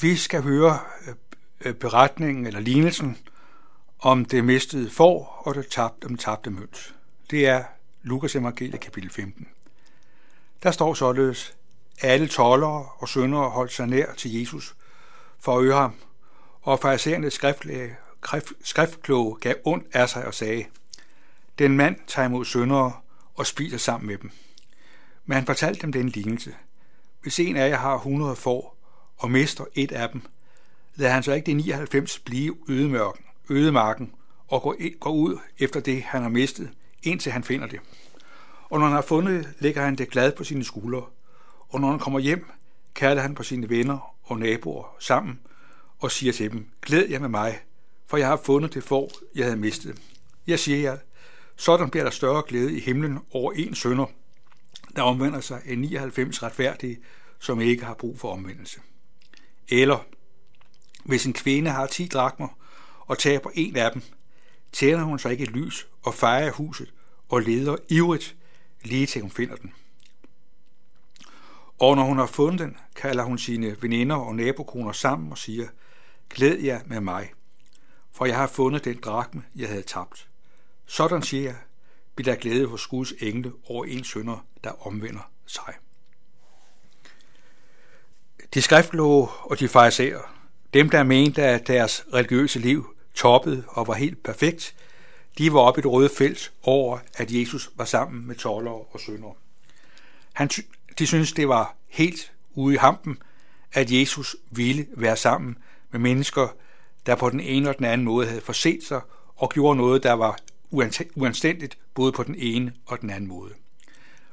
Vi skal høre øh, øh, beretningen eller lignelsen om det mistede får og det tabte, den tabte mønt. Det er Lukas evangelie kapitel 15. Der står således, alle tollere og syndere holdt sig nær til Jesus for at øre ham, og farisæernes skriftkloge gav ondt af sig og sagde, den mand tager imod syndere og spiser sammen med dem. Men han fortalte dem den lignelse. Hvis en af jer har 100 får og mister et af dem, lader han så ikke de 99 blive ødemørken, ødemarken og går ud efter det, han har mistet, indtil han finder det. Og når han har fundet det, lægger han det glad på sine skuldre. Og når han kommer hjem, kalder han på sine venner og naboer sammen og siger til dem, glæd jer med mig, for jeg har fundet det for, jeg havde mistet. Jeg siger jer, sådan bliver der større glæde i himlen over en sønder, der omvender sig en 99 retfærdige, som ikke har brug for omvendelse. Eller, hvis en kvinde har 10 drakmer og taber en af dem, tænder hun sig ikke et lys og fejrer huset og leder ivrigt, lige til hun finder den. Og når hun har fundet den, kalder hun sine veninder og nabokoner sammen og siger, glæd jer med mig, for jeg har fundet den drakme, jeg havde tabt. Sådan siger jeg, bliver der glæde hos Guds engle over en sønder, der omvender sig. De skriftlåge og de farisæer, dem der mente, at deres religiøse liv toppede og var helt perfekt, de var oppe i det røde felt over, at Jesus var sammen med tollere og syndere. Han, de syntes, det var helt ude i hampen, at Jesus ville være sammen med mennesker, der på den ene og den anden måde havde forset sig og gjorde noget, der var uanstændigt både på den ene og den anden måde.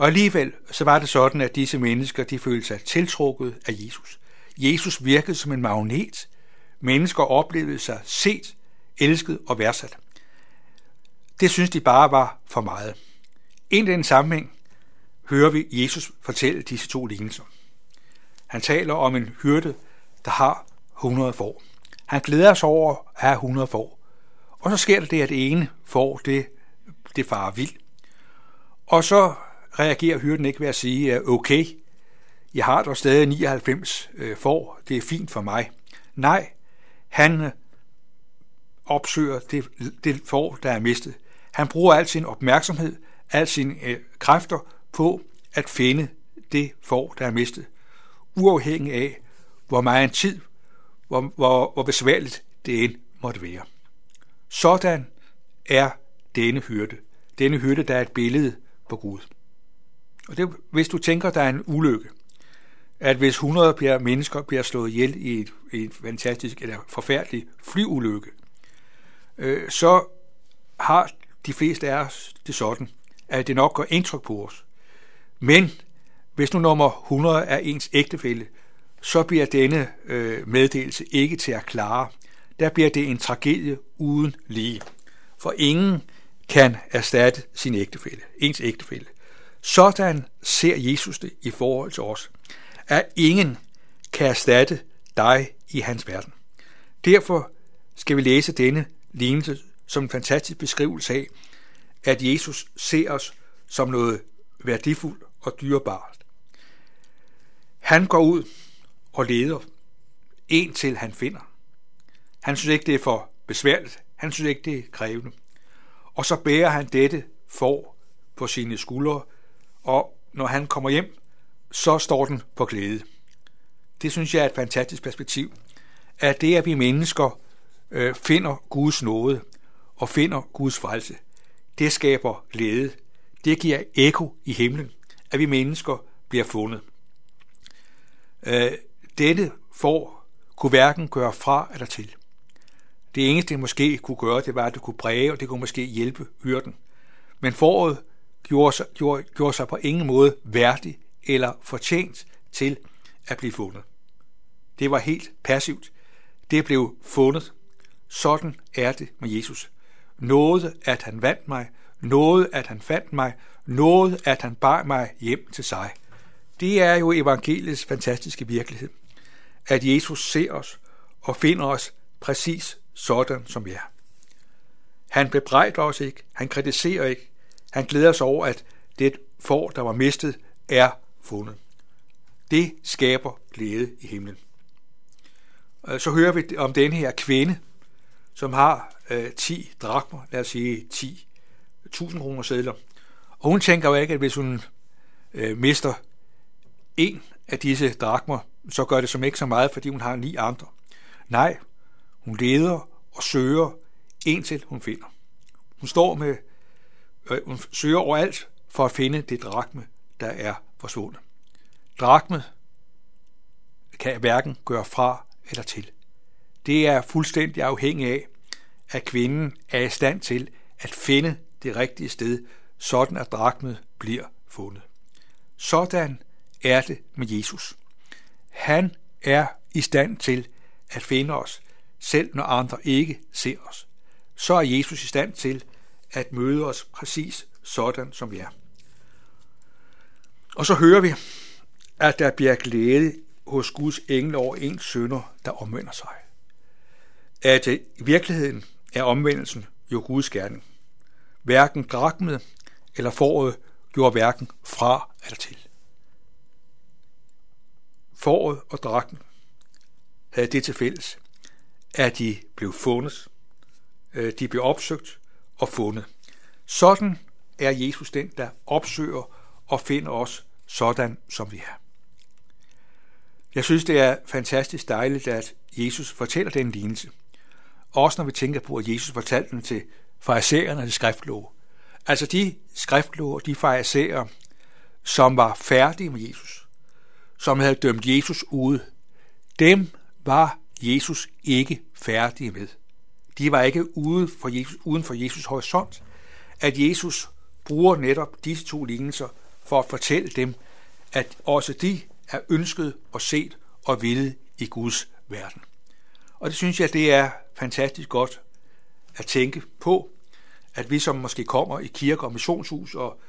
Og alligevel så var det sådan, at disse mennesker de følte sig tiltrukket af Jesus. Jesus virkede som en magnet. Mennesker oplevede sig set, elsket og værdsat. Det synes de bare var for meget. Ind i den sammenhæng hører vi Jesus fortælle disse to lignelser. Han taler om en hyrde, der har 100 får. Han glæder sig over at have 100 får. Og så sker der det, at det ene får, det, det farer vild. Og så reagerer hyrden ikke ved at sige, øh, okay, jeg har dog stadig 99 øh, får, det er fint for mig. Nej, han øh, opsøger det, det får, der er mistet. Han bruger al sin opmærksomhed, al sine øh, kræfter på at finde det får, der er mistet. Uafhængig af, hvor meget tid, hvor, hvor, hvor besværligt det end måtte være. Sådan er denne hyrde. Denne hyrde, der er et billede på Gud. Og det, hvis du tænker, der er en ulykke, at hvis 100 bliver, mennesker bliver slået ihjel i et, i et fantastisk eller forfærdeligt flyulykke, øh, så har de fleste af os det sådan, at det nok gør indtryk på os. Men hvis nu nummer 100 er ens ægtefælle, så bliver denne øh, meddelelse ikke til at klare. Der bliver det en tragedie uden lige. For ingen kan erstatte sin ægtefælle, ens ægtefælle. Sådan ser Jesus det i forhold til os, at ingen kan erstatte dig i hans verden. Derfor skal vi læse denne lignelse som en fantastisk beskrivelse af, at Jesus ser os som noget værdifuldt og dyrebart. Han går ud og leder en til han finder. Han synes ikke, det er for besværligt. Han synes ikke, det er krævende. Og så bærer han dette for på sine skuldre, og når han kommer hjem, så står den på glæde. Det synes jeg er et fantastisk perspektiv, at det, at vi mennesker øh, finder Guds nåde og finder Guds frelse, det skaber glæde. Det giver eko i himlen, at vi mennesker bliver fundet. Øh, dette får kunne hverken gøre fra eller til. Det eneste, det måske kunne gøre, det var, at det kunne præge, og det kunne måske hjælpe hyrden. Men foråret gjorde sig, gjorde, gjorde sig på ingen måde værdig eller fortjent til at blive fundet. Det var helt passivt. Det blev fundet. Sådan er det med Jesus. Noget, at han vandt mig. Noget, at han fandt mig. Noget, at han bar mig hjem til sig. Det er jo evangeliets fantastiske virkelighed. At Jesus ser os og finder os præcis sådan, som vi er. Han bebrejder os ikke. Han kritiserer ikke. Han glæder sig over, at det får, der var mistet, er fundet. Det skaber glæde i himlen. Øh, så hører vi om den her kvinde, som har øh, 10 drakmer, lad os sige 10 1000 kroner sædler. Og hun tænker jo ikke, at hvis hun øh, mister en af disse drakmer, så gør det som ikke så meget, fordi hun har ni andre. Nej, hun leder og søger indtil hun finder. Hun står med, hun søger overalt for at finde det drakme, der er forsvundet. Drakme kan hverken gøre fra eller til. Det er fuldstændig afhængig af, at kvinden er i stand til at finde det rigtige sted, sådan at drakmet bliver fundet. Sådan er det med Jesus. Han er i stand til at finde os, selv når andre ikke ser os. Så er Jesus i stand til at møde os præcis sådan, som vi er. Og så hører vi, at der bliver glæde hos Guds engel over en sønder, der omvender sig. At øh, i virkeligheden er omvendelsen jo Guds gerning. Hverken drakmet eller foråret gjorde hverken fra eller til. Foråret og drakken havde det til fælles, at de blev fundet, øh, de blev opsøgt og fundet. Sådan er Jesus den, der opsøger og finder os sådan, som vi er. Jeg synes, det er fantastisk dejligt, at Jesus fortæller den lignelse. Også når vi tænker på, at Jesus fortalte den til farisæerne og de skriftlåge. Altså de skriftlåge, de farisæer, som var færdige med Jesus, som havde dømt Jesus ude, dem var Jesus ikke færdig med. De var ikke ude for Jesus, uden for Jesus horisont, at Jesus bruger netop disse to lignelser for at fortælle dem, at også de er ønsket og set og ville i Guds verden. Og det synes jeg, det er fantastisk godt at tænke på, at vi som måske kommer i kirke og missionshus og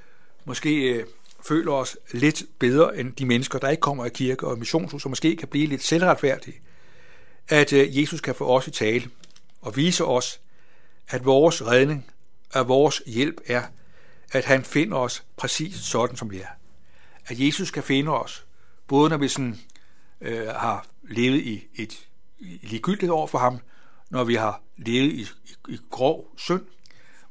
måske øh, føler os lidt bedre end de mennesker, der ikke kommer i kirke og missionshus, og måske kan blive lidt selvretfærdige, at øh, Jesus kan få os i tale og vise os, at vores redning, at vores hjælp er, at han finder os præcis sådan, som vi er. At Jesus kan finde os, både når vi sådan, øh, har levet i et i ligegyldighed over for ham, når vi har levet i, i, i grov synd,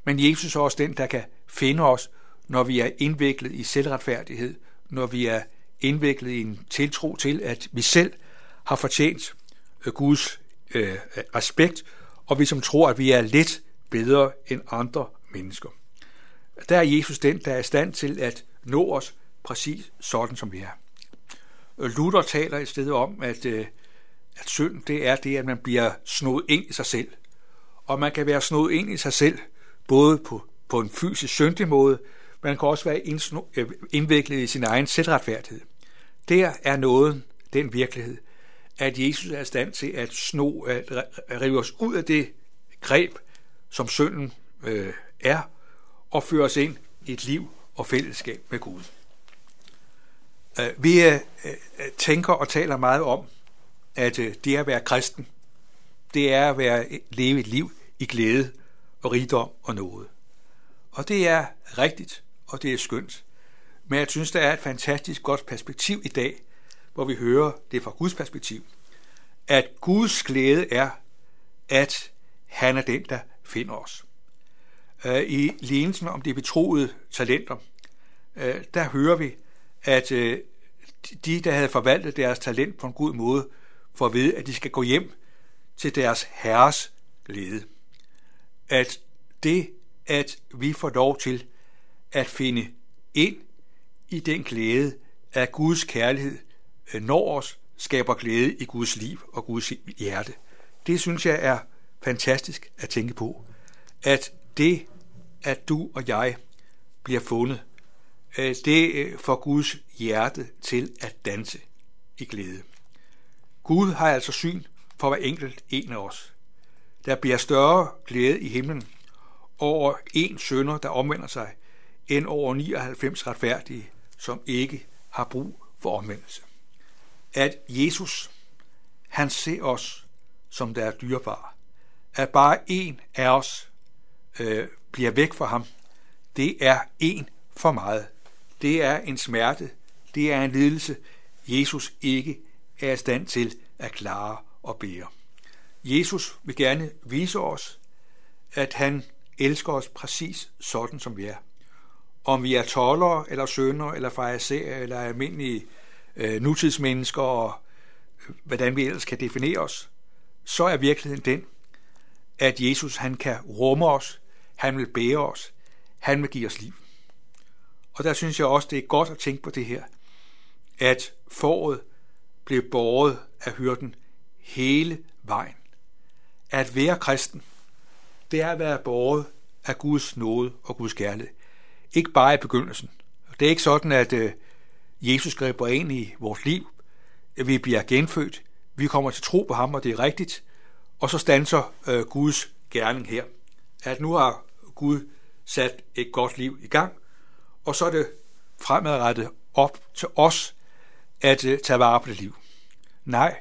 men Jesus er også den, der kan finde os, når vi er indviklet i selvretfærdighed, når vi er indviklet i en tiltro til, at vi selv har fortjent øh, Guds øh, respekt, og vi som tror, at vi er lidt bedre end andre mennesker. Der er Jesus den, der er i stand til at nå os præcis sådan, som vi er. Luther taler i stedet om, at, øh, at synd det er det, at man bliver snået ind i sig selv. Og man kan være snået ind i sig selv, både på, på en fysisk syndig måde, men man kan også være indsno, øh, indviklet i sin egen selvretfærdighed. Der er noget, den virkelighed, at Jesus er i stand til at sno, at rive os ud af det greb, som synden øh, er, og føre os ind i et liv og fællesskab med Gud. Øh, vi øh, øh, tænker og taler meget om, at øh, det at være kristen, det er at være, leve et liv i glæde og rigdom og noget. Og det er rigtigt, og det er skønt. Men jeg synes, der er et fantastisk godt perspektiv i dag, hvor vi hører det fra Guds perspektiv. At Guds glæde er, at han er den, der finder os. Øh, I lignelsen om de betroede talenter, øh, der hører vi, at øh, de, der havde forvaltet deres talent på en god måde, får at vide, at de skal gå hjem til deres herres glæde. At det, at vi får lov til at finde ind i den glæde af Guds kærlighed, Øh, når os skaber glæde i Guds liv og Guds hjerte. Det synes jeg er fantastisk at tænke på. At det, at du og jeg bliver fundet, øh, det øh, får Guds hjerte til at danse i glæde. Gud har altså syn for hver enkelt en af os. Der bliver større glæde i himlen over en sønder, der omvender sig, end over 99 retfærdige, som ikke har brug for omvendelse. At Jesus, han ser os, som der er dyrebar. At bare en af os øh, bliver væk fra ham, det er en for meget. Det er en smerte, det er en lidelse, Jesus ikke er i stand til at klare og bære. Jesus vil gerne vise os, at han elsker os præcis sådan, som vi er. Om vi er tollere, eller sønder, eller fariserer, eller almindelige øh, nutidsmennesker, og øh, hvordan vi ellers kan definere os, så er virkeligheden den, at Jesus han kan rumme os, han vil bære os, han vil give os liv. Og der synes jeg også, det er godt at tænke på det her, at foråret blev båret af hyrden hele vejen. At være kristen, det er at være båret af Guds nåde og Guds kærlighed. Ikke bare i begyndelsen. Det er ikke sådan, at øh, Jesus griber ind i vores liv, vi bliver genfødt, vi kommer til tro på ham, og det er rigtigt, og så standser øh, Guds gerning her. At nu har Gud sat et godt liv i gang, og så er det fremadrettet op til os at øh, tage vare på det liv. Nej,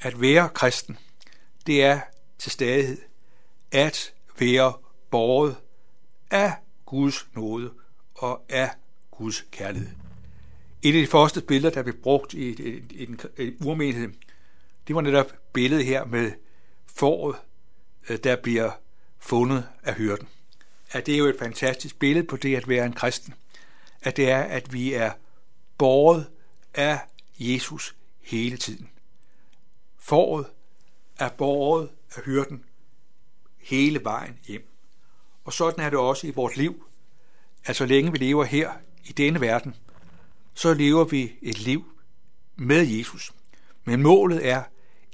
at være kristen, det er til stadighed at være borget af Guds nåde og af Guds kærlighed. Et af de første billeder, der blev brugt i, i, i den urmenighed, det var netop billedet her med foråret, øh, der bliver fundet af hyrden. At det er jo et fantastisk billede på det at være en kristen. At det er, at vi er båret af Jesus hele tiden. Foråret er båret af hyrden hele vejen hjem. Og sådan er det også i vores liv, at så længe vi lever her i denne verden, så lever vi et liv med Jesus. Men målet er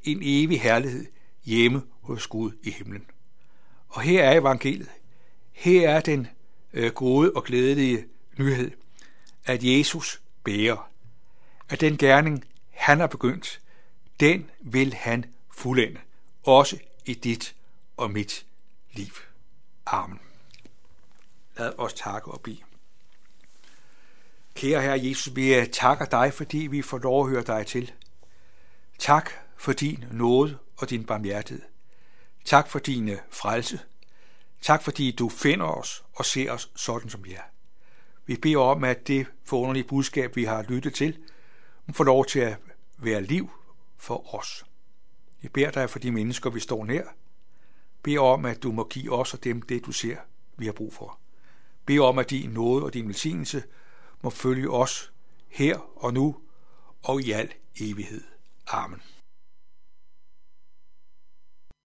en evig herlighed hjemme hos Gud i himlen. Og her er evangeliet. Her er den øh, gode og glædelige nyhed, at Jesus bærer. At den gerning, han har begyndt, den vil han fuldende, også i dit og mit liv. Amen. Lad os takke og blive. Kære Herre Jesus, vi øh, takker dig, fordi vi får lov at høre dig til. Tak for din nåde og din barmhjertighed. Tak for din øh, frelse. Tak fordi du finder os og ser os sådan, som vi er. Vi beder om, at det forunderlige budskab, vi har lyttet til, får lov til at være liv for os. Vi beder dig for de mennesker, vi står nær. Bed om, at du må give os og dem det, du ser, vi har brug for. Bed om, at din nåde og din velsignelse må følge os her og nu og i al evighed. Amen.